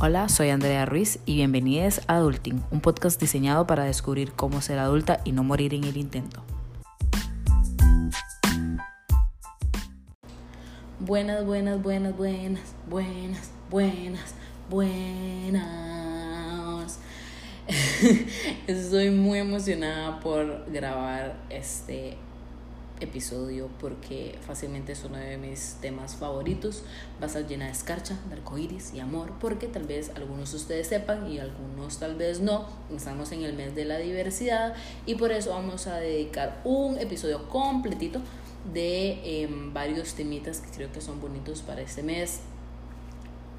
Hola, soy Andrea Ruiz y bienvenidos a Adulting, un podcast diseñado para descubrir cómo ser adulta y no morir en el intento. Buenas, buenas, buenas, buenas, buenas, buenas, buenas. Estoy muy emocionada por grabar este episodio porque fácilmente es uno de mis temas favoritos. Va a estar llena de escarcha, de arcoíris y amor, porque tal vez algunos de ustedes sepan y algunos tal vez no. Estamos en el mes de la diversidad y por eso vamos a dedicar un episodio completito de em, varios temitas que creo que son bonitos para este mes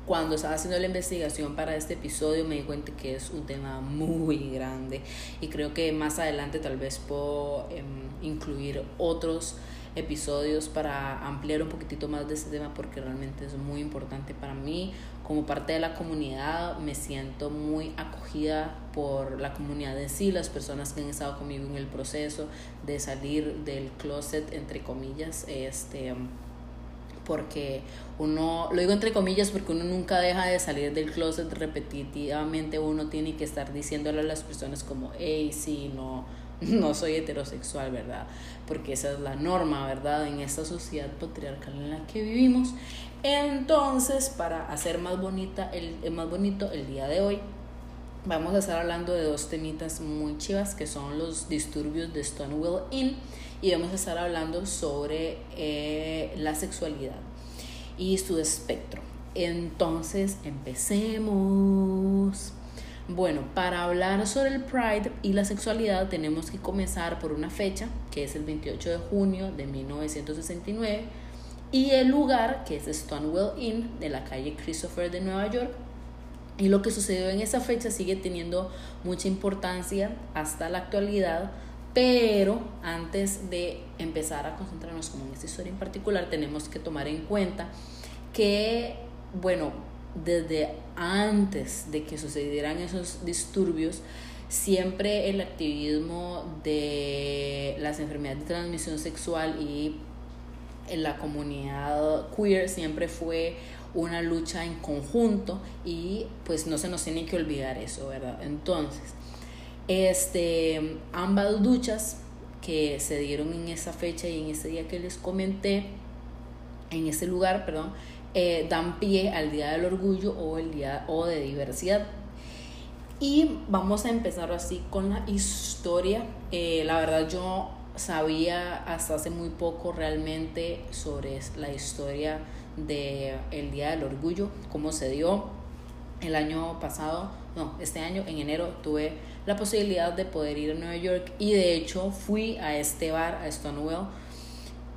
cuando estaba haciendo la investigación para este episodio me di cuenta que es un tema muy grande y creo que más adelante tal vez puedo em, incluir otros episodios para ampliar un poquitito más de este tema porque realmente es muy importante para mí. Como parte de la comunidad me siento muy acogida por la comunidad en sí, las personas que han estado conmigo en el proceso de salir del closet, entre comillas, este porque uno, lo digo entre comillas porque uno nunca deja de salir del closet repetitivamente, uno tiene que estar diciéndole a las personas como, hey, sí, no, no soy heterosexual, ¿verdad? Porque esa es la norma, ¿verdad? En esta sociedad patriarcal en la que vivimos. Entonces, para hacer más, bonita el, más bonito el día de hoy, vamos a estar hablando de dos temitas muy chivas que son los disturbios de Stonewall Inn y vamos a estar hablando sobre eh, la sexualidad y su espectro. Entonces, empecemos. Bueno, para hablar sobre el Pride y la sexualidad tenemos que comenzar por una fecha, que es el 28 de junio de 1969, y el lugar, que es Stonewall Inn, de la calle Christopher de Nueva York. Y lo que sucedió en esa fecha sigue teniendo mucha importancia hasta la actualidad, pero antes de empezar a concentrarnos como en esta historia en particular, tenemos que tomar en cuenta que, bueno, desde antes de que sucedieran esos disturbios, siempre el activismo de las enfermedades de transmisión sexual y en la comunidad queer siempre fue una lucha en conjunto y pues no se nos tiene que olvidar eso, ¿verdad? Entonces, este, ambas duchas que se dieron en esa fecha y en ese día que les comenté, en ese lugar, perdón, eh, dan pie al Día del Orgullo o el Día o de Diversidad. Y vamos a empezar así con la historia. Eh, la verdad yo sabía hasta hace muy poco realmente sobre la historia del el Día del Orgullo, cómo se dio el año pasado, no, este año en enero tuve la posibilidad de poder ir a Nueva York y de hecho fui a este bar, a Stonewall,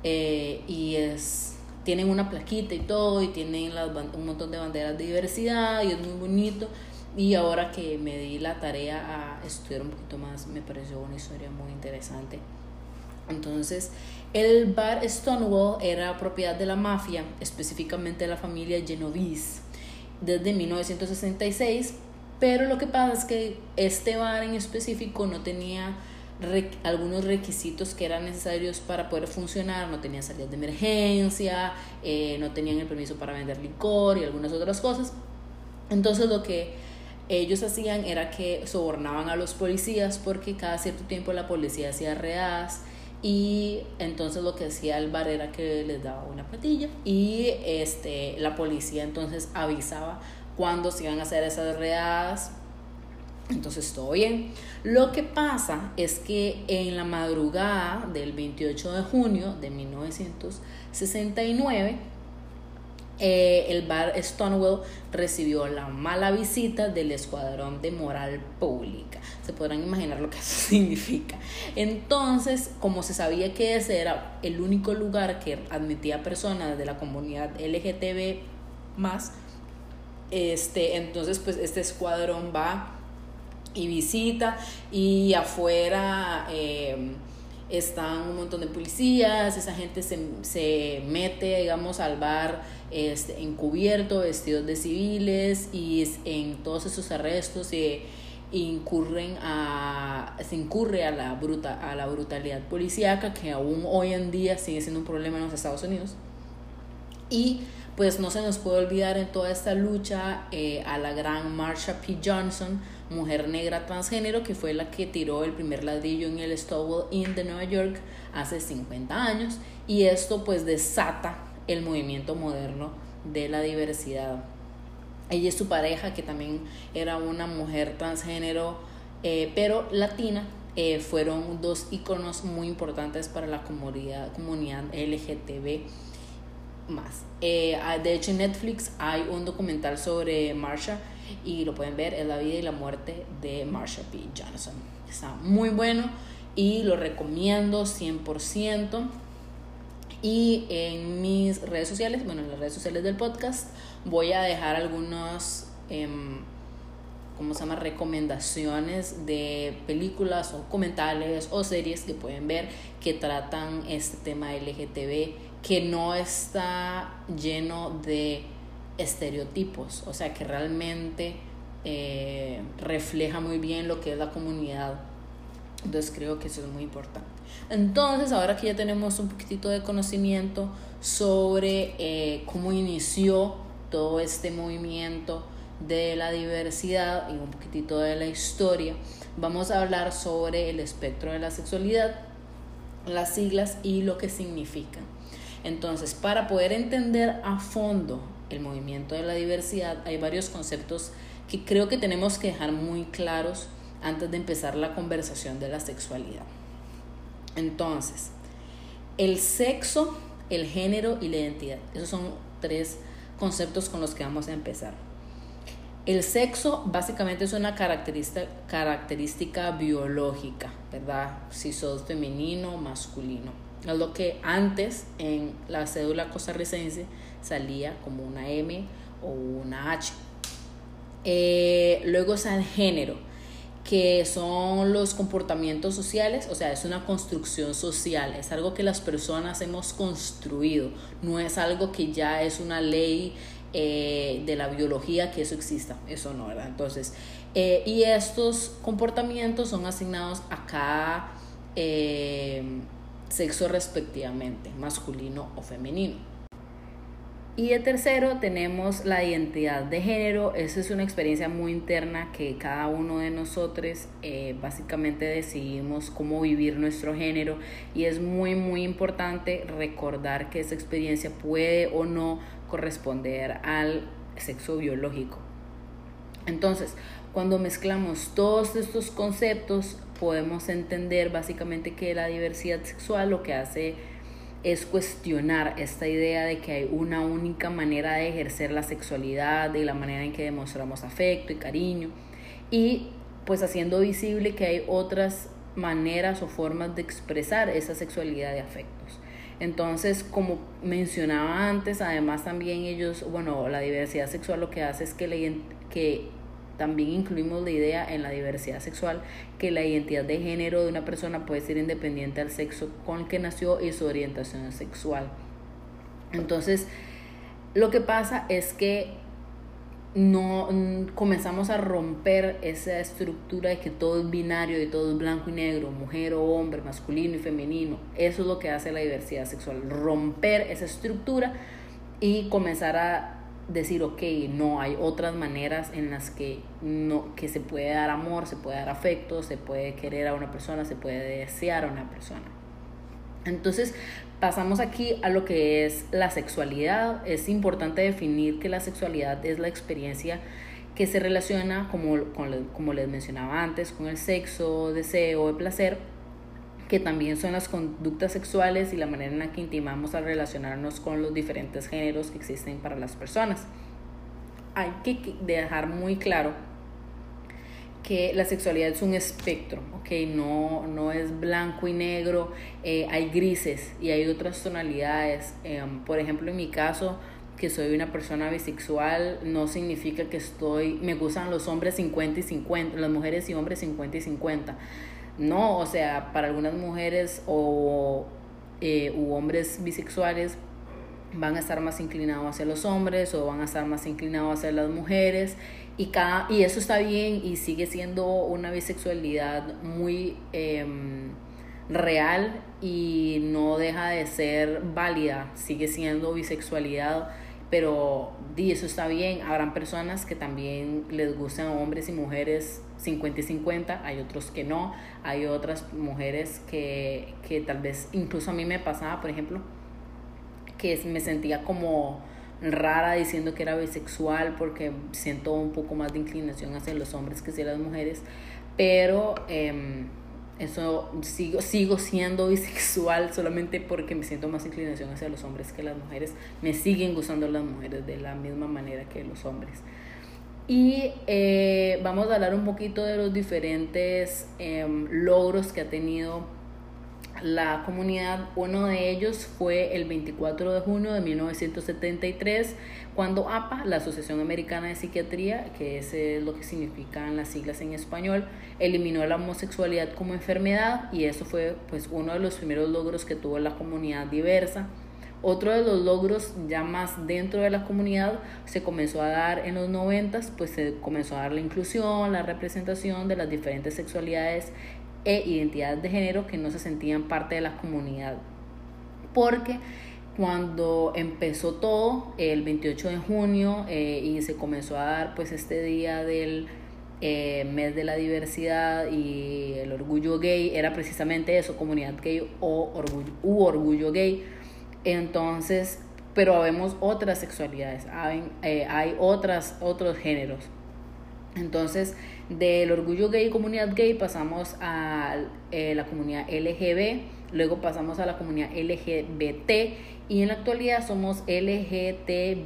eh, y es, tienen una plaquita y todo, y tienen las, un montón de banderas de diversidad y es muy bonito. Y ahora que me di la tarea a estudiar un poquito más, me pareció una historia muy interesante. Entonces, el bar Stonewall era propiedad de la mafia, específicamente de la familia Genovese, desde 1966 pero lo que pasa es que este bar en específico no tenía algunos requisitos que eran necesarios para poder funcionar, no tenía salidas de emergencia, eh, no tenían el permiso para vender licor y algunas otras cosas. Entonces lo que ellos hacían era que sobornaban a los policías porque cada cierto tiempo la policía hacía redadas y entonces lo que hacía el bar era que les daba una patilla y este, la policía entonces avisaba cuándo se iban a hacer esas redadas. Entonces todo bien. Lo que pasa es que en la madrugada del 28 de junio de 1969, eh, el bar Stonewall recibió la mala visita del escuadrón de moral pública. Se podrán imaginar lo que eso significa. Entonces, como se sabía que ese era el único lugar que admitía personas de la comunidad LGTB más, este, entonces, pues este escuadrón va y visita y afuera eh, están un montón de policías, esa gente se, mete, digamos, al bar este, encubierto, vestidos de civiles y en todos esos arrestos se incurren a, se incurre a la, bruta, a la brutalidad policíaca que aún hoy en día sigue siendo un problema en los Estados Unidos. Y pues no se nos puede olvidar en toda esta lucha eh, a la gran Marsha P. Johnson, mujer negra transgénero, que fue la que tiró el primer ladrillo en el Stonewall Inn de Nueva York hace 50 años. Y esto pues desata el movimiento moderno de la diversidad. Ella y su pareja, que también era una mujer transgénero, eh, pero latina, eh, fueron dos iconos muy importantes para la comunidad, comunidad LGTB más. Eh, ah, de hecho, en Netflix hay un documental sobre Marsha y lo pueden ver, es la vida y la muerte de Marsha P. Johnson. Está muy bueno y lo recomiendo 100%. Y en mis redes sociales, bueno, en las redes sociales del podcast, voy a dejar algunos... Eh, ¿cómo se llama? Recomendaciones de películas o documentales o series que pueden ver que tratan este tema LGTB, que no está lleno de estereotipos, o sea, que realmente eh, refleja muy bien lo que es la comunidad. Entonces creo que eso es muy importante. Entonces, ahora que ya tenemos un poquitito de conocimiento sobre eh, cómo inició todo este movimiento, de la diversidad y un poquitito de la historia, vamos a hablar sobre el espectro de la sexualidad, las siglas y lo que significan. Entonces, para poder entender a fondo el movimiento de la diversidad, hay varios conceptos que creo que tenemos que dejar muy claros antes de empezar la conversación de la sexualidad. Entonces, el sexo, el género y la identidad. Esos son tres conceptos con los que vamos a empezar. El sexo básicamente es una característica, biológica, ¿verdad? Si sos femenino o masculino. Es lo que antes en la cédula costarricense salía como una M o una H. Eh, luego está el género, que son los comportamientos sociales, o sea, es una construcción social, es algo que las personas hemos construido, no es algo que ya es una ley eh, de la biología que eso exista, eso no, ¿verdad? Entonces, eh, y estos comportamientos son asignados a cada sexo respectivamente, masculino o femenino. Y de tercero tenemos la identidad de género. Esa es una experiencia muy interna que cada uno de nosotros básicamente decidimos cómo vivir nuestro género y es muy muy importante recordar que esa experiencia puede o no corresponder al sexo biológico. Entonces, cuando mezclamos todos estos conceptos, podemos entender básicamente que la diversidad sexual lo que hace es cuestionar esta idea de que hay una única manera de ejercer la sexualidad y la manera en que demostramos afecto y cariño y pues haciendo visible que hay otras maneras o formas de expresar esa sexualidad de afectos. Entonces, como mencionaba antes, además también ellos, bueno, la diversidad sexual lo que hace es que, que también incluimos la idea en la diversidad sexual que la identidad de género de una persona puede ser independiente al sexo con el que nació y su orientación sexual. Entonces, lo que pasa es que no comenzamos a romper esa estructura de que todo es binario, de todo es blanco y negro, mujer o hombre, masculino y femenino. Eso es lo que hace la diversidad sexual, romper esa estructura y comenzar a decir, ok, no, hay otras maneras en las que, no, que se puede dar amor, se puede dar afecto, se puede querer a una persona, se puede desear a una persona. Entonces, pasamos aquí a lo que es la sexualidad. Es importante definir que la sexualidad es la experiencia que se relaciona, como, como les mencionaba antes, con el sexo, deseo, el placer, que también son las conductas sexuales y la manera en la que intimamos al relacionarnos con los diferentes géneros que existen para las personas. Hay que dejar muy claro que la sexualidad es un espectro, ¿ok? No, no es blanco y negro, eh, hay grises y hay otras tonalidades. Em, por ejemplo, en mi caso, que soy una persona bisexual, no significa que estoy, me gustan los hombres 50 y 50, las mujeres y hombres 50 y 50. No, o sea, para algunas mujeres o eh, u hombres bisexuales van a estar más inclinados hacia los hombres o van a estar más inclinados hacia las mujeres y, cada, y eso está bien y sigue siendo una bisexualidad muy em, real y no deja de ser válida, sigue siendo bisexualidad pero di, eso está bien. Habrán personas que también les gustan hombres y mujeres 50 y 50, hay otros que no, hay otras mujeres que, que tal vez, incluso a mí me pasaba, por ejemplo, que me sentía como rara diciendo que era bisexual porque siento un poco más de inclinación hacia los hombres que hacia las mujeres, pero eh, eso sigo, sigo siendo bisexual solamente porque me siento más inclinación hacia los hombres que las mujeres. Me siguen gustando las mujeres de la misma manera que los hombres. Y eh, vamos a hablar un poquito de los diferentes em, logros que ha tenido la comunidad. Uno de ellos fue el 24 de junio de 1973, cuando APA, la Asociación Americana de Psiquiatría, que es lo que significan las siglas en español, eliminó la homosexualidad como enfermedad y eso fue pues uno de los primeros logros que tuvo la comunidad diversa. Otro de los logros ya más dentro de la comunidad se comenzó a dar en los 90, pues se comenzó a dar la inclusión, la representación de las diferentes sexualidades e identidades de género que no se sentían parte de la comunidad. Porque cuando empezó todo, el 28 de junio, eh, y se comenzó a dar pues este día del eh, mes de la diversidad y el orgullo gay, era precisamente eso, comunidad gay o orgullo, u orgullo gay. Entonces, pero vemos otras sexualidades, hay, eh, hay otras, otros géneros. Entonces, del orgullo gay y comunidad gay pasamos a eh, la comunidad LGB, luego pasamos a la comunidad LGBT y en la actualidad somos LGTBQTTIA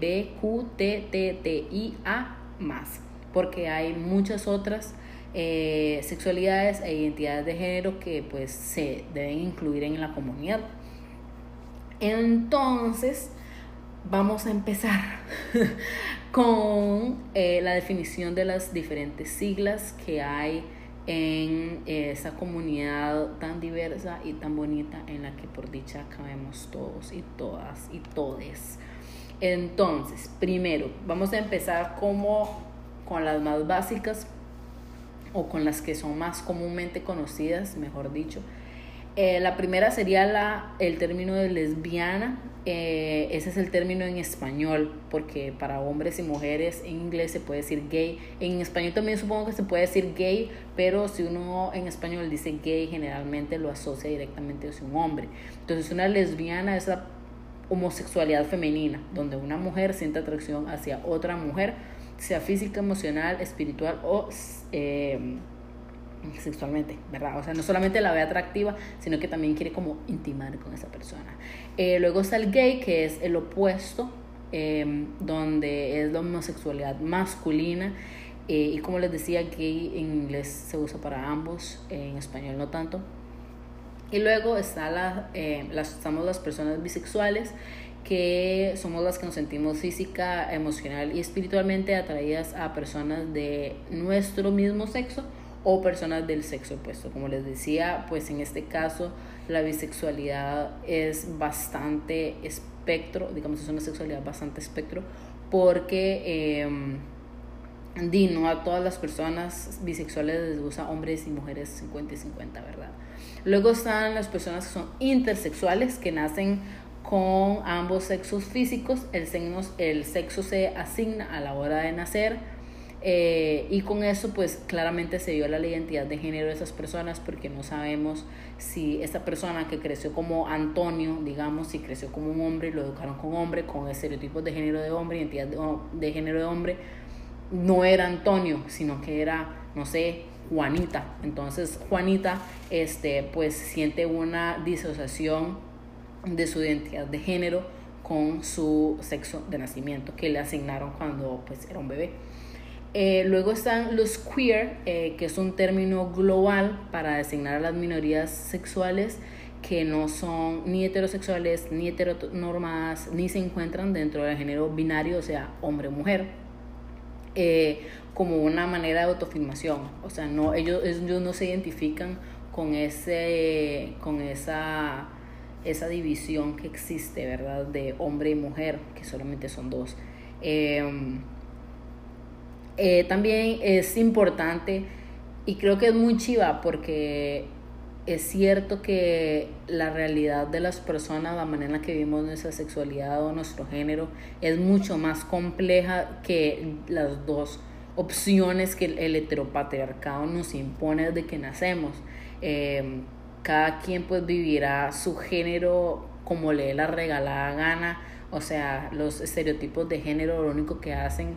más, porque hay muchas otras eh, sexualidades e identidades de género que pues se deben incluir en la comunidad. Entonces, vamos a empezar con eh, la definición de las diferentes siglas que hay en eh, esa comunidad tan diversa y tan bonita en la que por dicha cabemos todos y todas y todes. Entonces, primero, vamos a empezar como con las más básicas o con las que son más comúnmente conocidas, mejor dicho, eh, la primera sería la, el término de lesbiana. Eh, ese es el término en español, porque para hombres y mujeres en inglés se puede decir gay. En español también supongo que se puede decir gay, pero si uno en español dice gay, generalmente lo asocia directamente a un hombre. Entonces, una lesbiana es la homosexualidad femenina, donde una mujer siente atracción hacia otra mujer, sea física, emocional, espiritual o... Eh, sexualmente, ¿verdad? O sea, no solamente la ve atractiva, sino que también quiere como intimar con esa persona. Eh, luego está el gay, que es el opuesto, em, donde es la homosexualidad masculina. Eh, y como les decía, gay en inglés se usa para ambos, en español no tanto. Y luego está la, eh, las, estamos las personas bisexuales, que somos las que nos sentimos física, emocional y espiritualmente atraídas a personas de nuestro mismo sexo o personas del sexo opuesto. Como les decía, pues en este caso la bisexualidad es bastante espectro, digamos es una sexualidad bastante espectro, porque eh, di, no a todas las personas bisexuales les gusta hombres y mujeres 50 y 50, ¿verdad? Luego están las personas que son intersexuales, que nacen con ambos sexos físicos, el, el sexo se asigna a la hora de nacer, eh, y con eso pues claramente se viola la identidad de género de esas personas porque no sabemos si esa persona que creció como Antonio, digamos, si creció como un hombre y lo educaron como hombre, con estereotipos de género de hombre, identidad de, de género de hombre, no era Antonio, sino que era, no sé, Juanita. Entonces Juanita este, pues siente una disociación de su identidad de género con su sexo de nacimiento que le asignaron cuando pues era un bebé. Eh, luego están los queer, eh, que es un término global para designar a las minorías sexuales que no son ni heterosexuales, ni heteronormadas, ni se encuentran dentro del género binario, o sea, hombre o mujer, eh, como una manera de autoafirmación. O sea, no, ellos, ellos no se identifican con, ese, con esa, esa división que existe, ¿verdad? De hombre y mujer, que solamente son dos. Eh, también es importante y creo que es muy chiva porque es cierto que la realidad de las personas, la manera en la que vivimos nuestra sexualidad o nuestro género, es mucho más compleja que las dos opciones que el, heteropatriarcado nos impone desde que nacemos. Eh, cada quien pues vivirá su género como le dé la regalada gana. O sea, los estereotipos de género lo único que hacen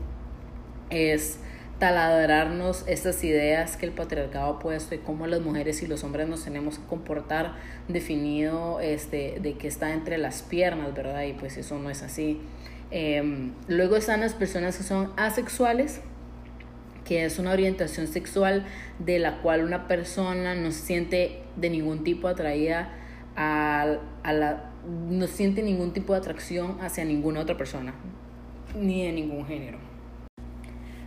es taladrarnos estas ideas que el patriarcado ha puesto y cómo las mujeres y los hombres nos tenemos que comportar definido este, de que está entre las piernas, ¿verdad? Y pues eso no es así. Em, luego están las personas que son asexuales, que es una orientación sexual de la cual una persona no se siente de ningún tipo atraída a, a la, no siente ningún tipo de atracción hacia ninguna otra persona, ni de ningún género.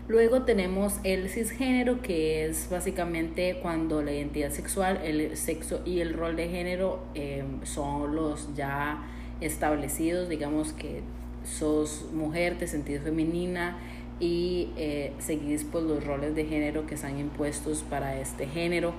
Luego tenemos el cisgénero, que es básicamente cuando la identidad sexual, el sexo y el rol de género em, son los ya establecidos, digamos que sos mujer, te sentís femenina y eh, seguís pues, los roles de género que están impuestos para este género.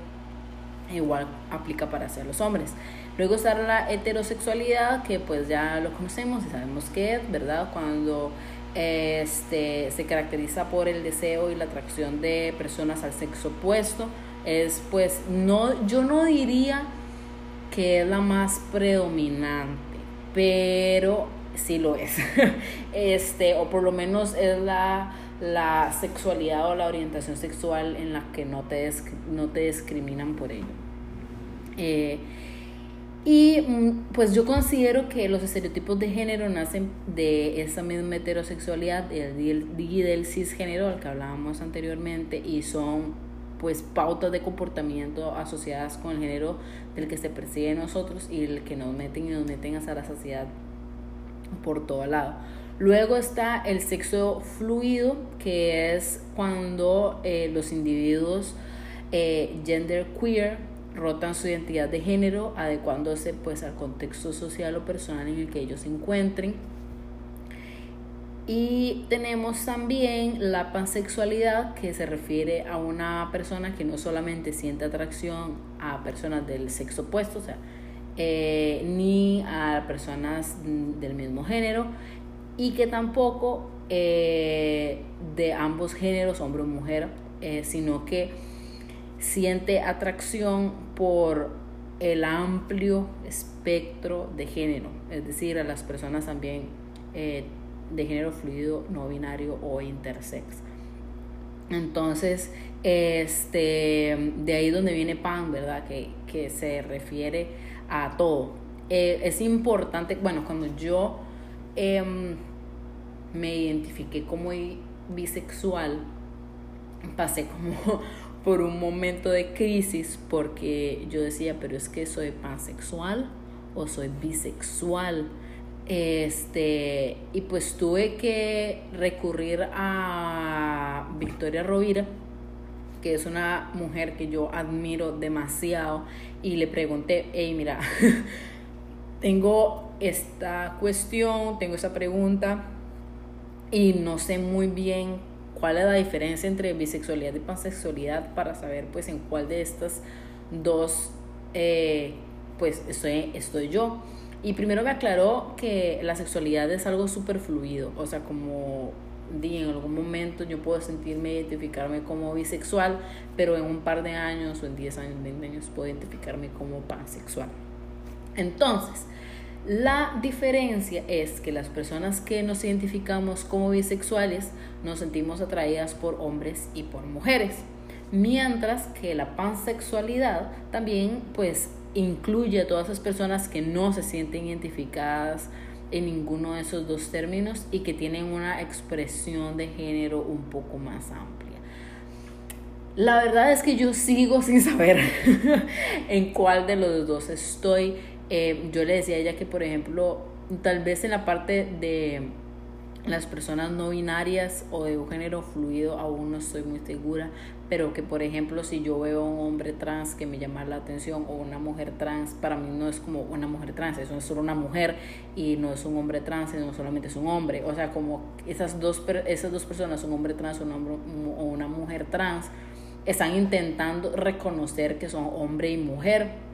Igual aplica para ser los hombres. Luego está la heterosexualidad, que pues ya lo conocemos y sabemos qué es, ¿verdad? Cuando este, se caracteriza por el deseo y la atracción de personas al sexo opuesto. Es pues, no, yo no diría que es la más predominante, pero sí lo es. este, o por lo menos es la, la sexualidad o la orientación sexual en la que no te, no te discriminan por ello. Eh, y mm, pues yo considero que los estereotipos de género nacen de esa misma heterosexualidad y del cisgénero al que hablábamos anteriormente y son pues pautas de comportamiento asociadas con el género del que se percibe nosotros y el que nos meten y nos meten hasta la sociedad por todo lado. Luego está el sexo fluido, que es cuando eh, los individuos eh, gender queer rotan su identidad de género, adecuándose pues al contexto social o personal en el que ellos se encuentren. Y tenemos también la pansexualidad, que se refiere a una persona que no solamente siente atracción a personas del sexo opuesto, o sea, eh, ni a personas del mismo género, y que tampoco eh, de ambos géneros, hombre o mujer, eh, sino que siente atracción por el amplio espectro de género, es decir, a las personas también eh, de género fluido, no binario o intersex. Entonces, este, de ahí donde viene PAN, ¿verdad? Que, que se refiere a todo. Eh, es importante, bueno, cuando yo em, me identifiqué como bisexual, pasé como por un momento de crisis porque yo decía, pero es que soy pansexual o soy bisexual. Este, y pues tuve que recurrir a Victoria Rovira, que es una mujer que yo admiro demasiado, y le pregunté, hey, mira, tengo esta cuestión, tengo esta pregunta, y no sé muy bien cuál es la diferencia entre bisexualidad y pansexualidad para saber pues en cuál de estas dos eh, pues estoy, estoy yo. Y primero me aclaró que la sexualidad es algo súper fluido, o sea, como di en algún momento yo puedo sentirme, identificarme como bisexual, pero en un par de años o en 10 años, 20 años puedo identificarme como pansexual. Entonces, la diferencia es que las personas que nos identificamos como bisexuales nos sentimos atraídas por hombres y por mujeres, mientras que la pansexualidad también pues incluye a todas esas personas que no se sienten identificadas en ninguno de esos dos términos y que tienen una expresión de género un poco más amplia. La verdad es que yo sigo sin saber en cuál de los dos estoy eh, yo le decía a ella que, por ejemplo, tal vez en la parte de las personas no binarias o de un género fluido aún no estoy muy segura, pero que por ejemplo si yo veo a un hombre trans que me llama la atención o una mujer trans, para mí no es como una mujer trans, eso es solo una mujer y no es un hombre trans, sino solamente es un hombre, o sea, como esas dos, esas dos personas, un hombre trans un hombre, o una mujer trans, están intentando reconocer que son hombre y mujer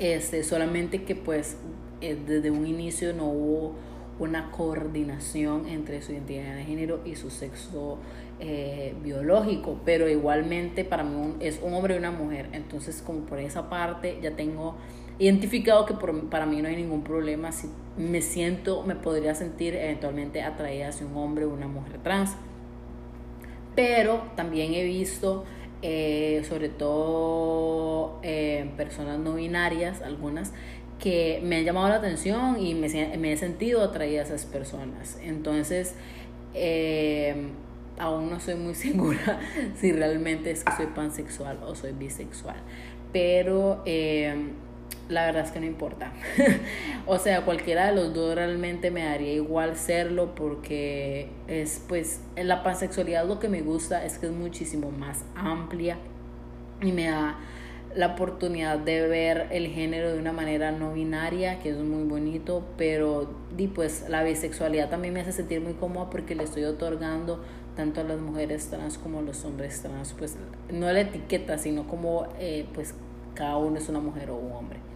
este, solamente que pues eh, desde un inicio no hubo una coordinación entre su identidad de género y su sexo eh, biológico, pero igualmente para mí es un hombre y una mujer, entonces como por esa parte ya tengo identificado que para mí no hay ningún problema si me siento, me podría sentir eventualmente atraída hacia un hombre o una mujer trans. Pero también he visto, eh, sobre todo eh, personas no binarias, algunas, que me han llamado la atención y me, he sentido atraída a esas personas. Entonces, eh, aún no soy muy segura si realmente es que soy pansexual o soy bisexual. Pero la verdad es que no importa. o sea, cualquiera de los dos realmente me daría igual serlo porque es pues la pansexualidad lo que me gusta es que es muchísimo más amplia y me da la oportunidad de ver el género de una manera no binaria, que es muy bonito, pero y pues la bisexualidad también me hace sentir muy cómoda porque le estoy otorgando tanto a las mujeres trans como a los hombres trans, pues no la etiqueta, sino como eh, pues cada uno es una mujer o un hombre.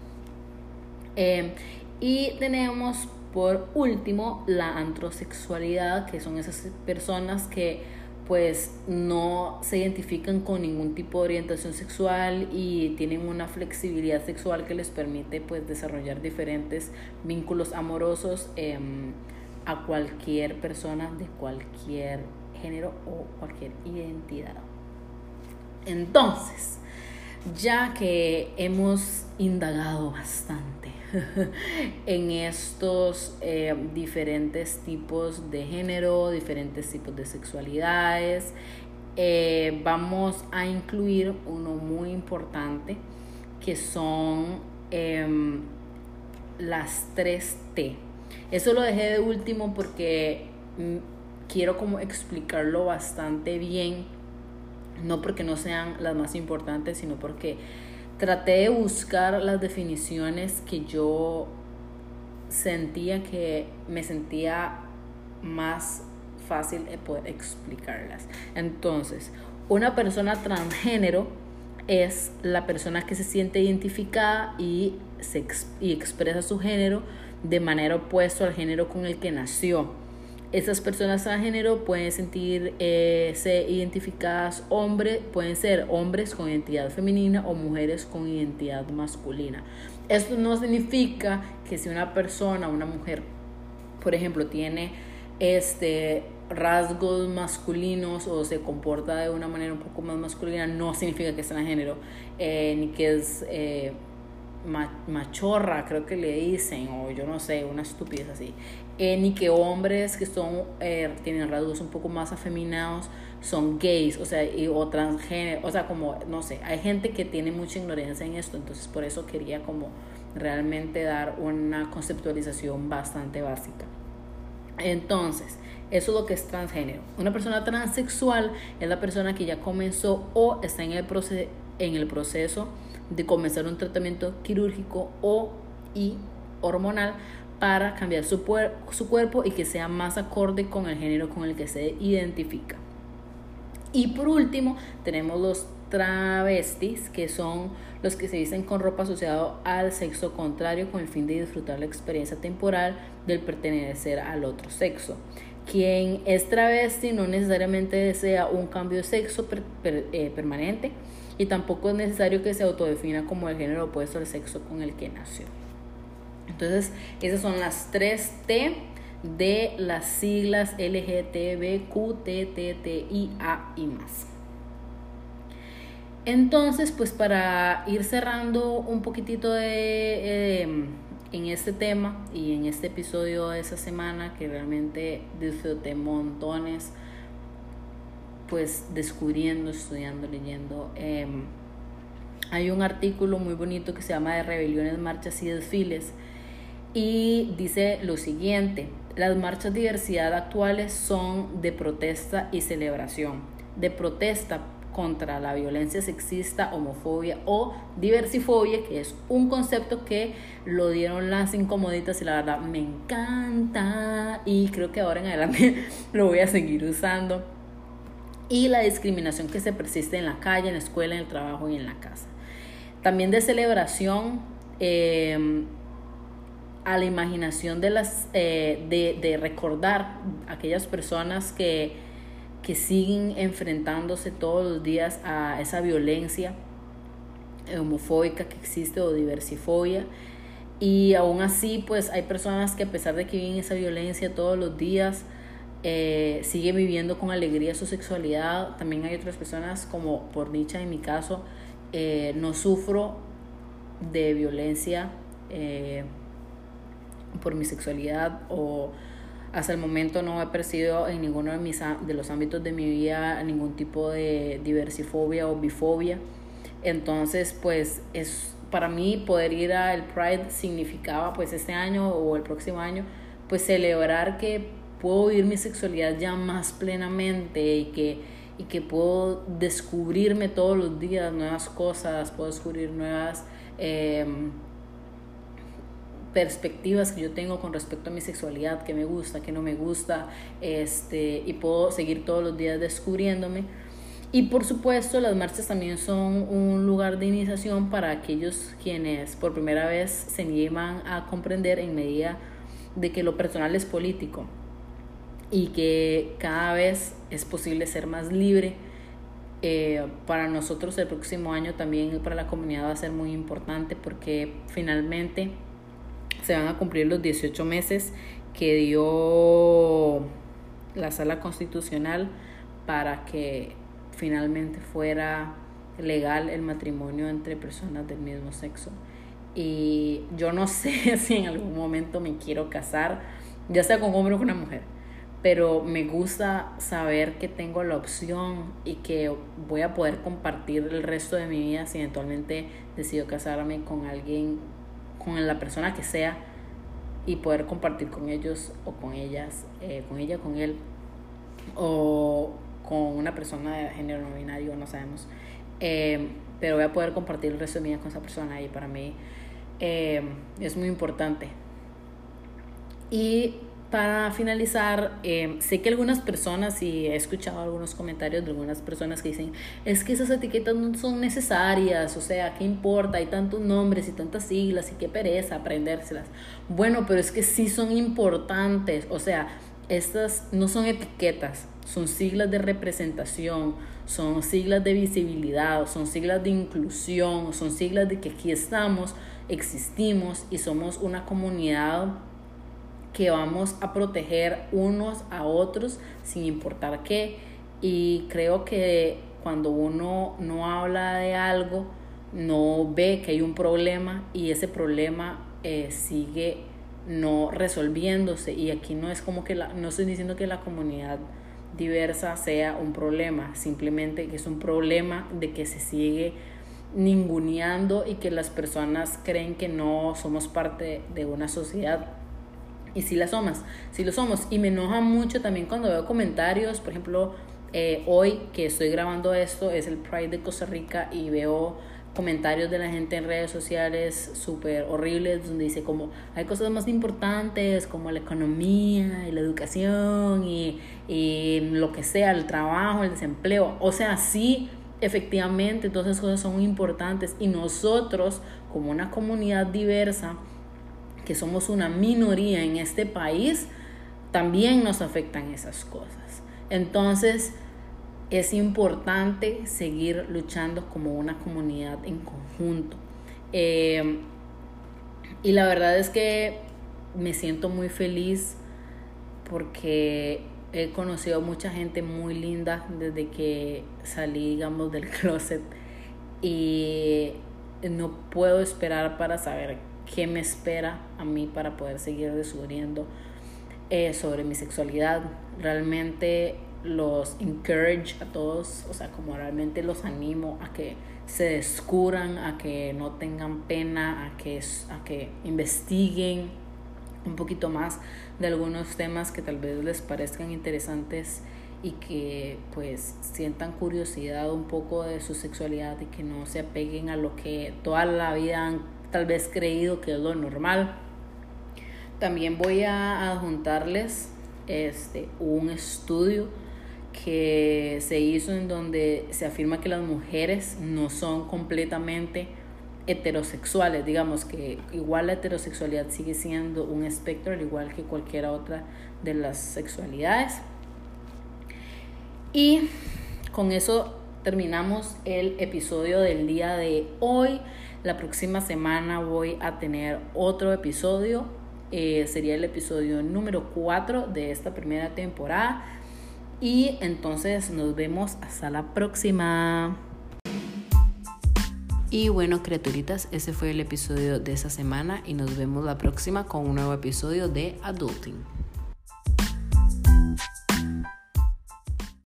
Em, y tenemos por último la antrosexualidad, que son esas personas que pues no se identifican con ningún tipo de orientación sexual y tienen una flexibilidad sexual que les permite pues desarrollar diferentes vínculos amorosos em, a cualquier persona de cualquier género o cualquier identidad. Entonces, ya que hemos indagado bastante en estos eh, diferentes tipos de género, diferentes tipos de sexualidades. Eh, vamos a incluir uno muy importante que son em, las 3T. Eso lo dejé de último porque mm, quiero como explicarlo bastante bien, no porque no sean las más importantes, sino porque traté de buscar las definiciones que yo sentía que me sentía más fácil de poder explicarlas. Entonces, una persona transgénero es la persona que se siente identificada y, se, y expresa su género de manera opuesta al género con el que nació esas personas transgénero pueden sentirse eh, identificadas hombres, pueden ser hombres con identidad femenina o mujeres con identidad masculina. Esto no significa que si una persona, una mujer, por ejemplo, tiene este rasgos masculinos o se comporta de una manera un poco más masculina, no significa que es transgénero, eh, ni que es eh, machorra, creo que le dicen, o yo no sé, una estupidez así. Eh, ni que hombres que son, eh, tienen rasgos un poco más afeminados son gays, o sea, y, o transgénero, o sea, como, no sé, hay gente que tiene mucha ignorancia en esto, entonces por eso quería como realmente dar una conceptualización bastante básica. Entonces, eso es lo que es transgénero. Una persona transexual es la persona que ya comenzó o está en el, en el proceso de comenzar un tratamiento quirúrgico o y hormonal para cambiar su, su cuerpo y que sea más acorde con el género con el que se identifica. Y por último, tenemos los travestis, que son los que se dicen con ropa asociada al sexo contrario con el fin de disfrutar la experiencia temporal del pertenecer al otro sexo. Quien es travesti no necesariamente desea un cambio de sexo eh, permanente, y tampoco es necesario que se autodefina como el género opuesto al sexo con el que nació. Entonces, esas son las tres T de las siglas LGTBQTTIA y más. Entonces, pues para ir cerrando un poquitito de, em, en este tema y en este episodio de esa semana que realmente disfruté montones pues descubriendo, estudiando, leyendo. Em, hay un artículo muy bonito que se llama de rebeliones, marchas y desfiles y dice lo siguiente, las marchas diversidad actuales son de protesta y celebración, de protesta contra la violencia sexista, homofobia o diversifobia, que es un concepto que lo dieron las incomoditas y la verdad me encanta y creo que ahora en adelante lo voy a seguir usando y la discriminación que se persiste en la calle, en la escuela, en el trabajo y en la casa. También de celebración em, a la imaginación de, las, eh, de, de, recordar aquellas personas que, que siguen enfrentándose todos los días a esa violencia homofóbica que existe o diversifobia. Y aún así, pues hay personas que a pesar de que viven esa violencia todos los días, eh, sigue viviendo con alegría su sexualidad. También hay otras personas, como por dicha en mi caso, eh, no sufro de violencia eh, por mi sexualidad o hasta el momento no he percibido en ninguno de, mis, de los ámbitos de mi vida ningún tipo de diversifobia o bifobia. Entonces, pues es para mí poder ir al Pride significaba pues este año o el próximo año pues celebrar que puedo vivir mi sexualidad ya más plenamente y que, y que puedo descubrirme todos los días nuevas cosas, puedo descubrir nuevas em, perspectivas que yo tengo con respecto a mi sexualidad, que me gusta, que no me gusta, este, y puedo seguir todos los días descubriéndome. Y por supuesto, las marchas también son un lugar de iniciación para aquellos quienes por primera vez se animan a comprender en medida de que lo personal es político y que cada vez es posible ser más libre. Eh, para nosotros el próximo año también para la comunidad va a ser muy importante porque finalmente se van a cumplir los 18 meses que dio la sala constitucional para que finalmente fuera legal el matrimonio entre personas del mismo sexo. Y yo no sé si en algún momento me quiero casar, ya sea con hombre o con una mujer pero me gusta saber que tengo la opción y que voy a poder compartir el resto de mi vida si eventualmente decido casarme con alguien, con la persona que sea y poder compartir con ellos o con ellas, eh, con ella, con él o con una persona de género no binario, no sabemos. Eh, pero voy a poder compartir el resto de mi vida con esa persona y para mí eh, es muy importante. Y para finalizar, eh, sé que algunas personas, y he escuchado algunos comentarios de algunas personas que dicen, es que esas etiquetas no son necesarias, o sea, ¿qué importa? Hay tantos nombres y tantas siglas y qué pereza aprendérselas. Bueno, pero es que sí son importantes, o sea, estas no son etiquetas, son siglas de representación, son siglas de visibilidad, son siglas de inclusión, son siglas de que aquí estamos, existimos y somos una comunidad que vamos a proteger unos a otros sin importar qué. Y creo que cuando uno no habla de algo, no ve que hay un problema y ese problema eh, sigue no resolviéndose. Y aquí no es como que la, no estoy diciendo que la comunidad diversa sea un problema, simplemente que es un problema de que se sigue ninguneando y que las personas creen que no somos parte de una sociedad y si la somos, si lo somos. Y me enoja mucho también cuando veo comentarios, por ejemplo, eh, hoy que estoy grabando esto es el Pride de Costa Rica y veo comentarios de la gente en redes sociales súper horribles donde dice como hay cosas más importantes como la economía y la educación y, y lo que sea, el trabajo, el desempleo. O sea, sí, efectivamente, todas esas cosas son importantes y nosotros como una comunidad diversa, que somos una minoría en este país, también nos afectan esas cosas. Entonces, es importante seguir luchando como una comunidad en conjunto. Eh, y la verdad es que me siento muy feliz porque he conocido mucha gente muy linda desde que salí, digamos, del closet. Y no puedo esperar para saber qué me espera a mí para poder seguir descubriendo eh, sobre mi sexualidad. Realmente los encourage a todos, o sea, como realmente los animo a que se descubran, a que no tengan pena, a que, a que investiguen un poquito más de algunos temas que tal vez les parezcan interesantes y que pues sientan curiosidad un poco de su sexualidad y que no se apeguen a lo que toda la vida han tal vez creído que es lo normal. También voy a adjuntarles este, un estudio que se hizo en donde se afirma que las mujeres no son completamente heterosexuales, digamos que igual la heterosexualidad sigue siendo un espectro al igual que cualquier otra de las sexualidades. Y con eso terminamos el episodio del día de hoy. La próxima semana voy a tener otro episodio. Eh, sería el episodio número 4 de esta primera temporada. Y entonces nos vemos hasta la próxima. Y bueno, criaturitas, ese fue el episodio de esta semana y nos vemos la próxima con un nuevo episodio de Adulting.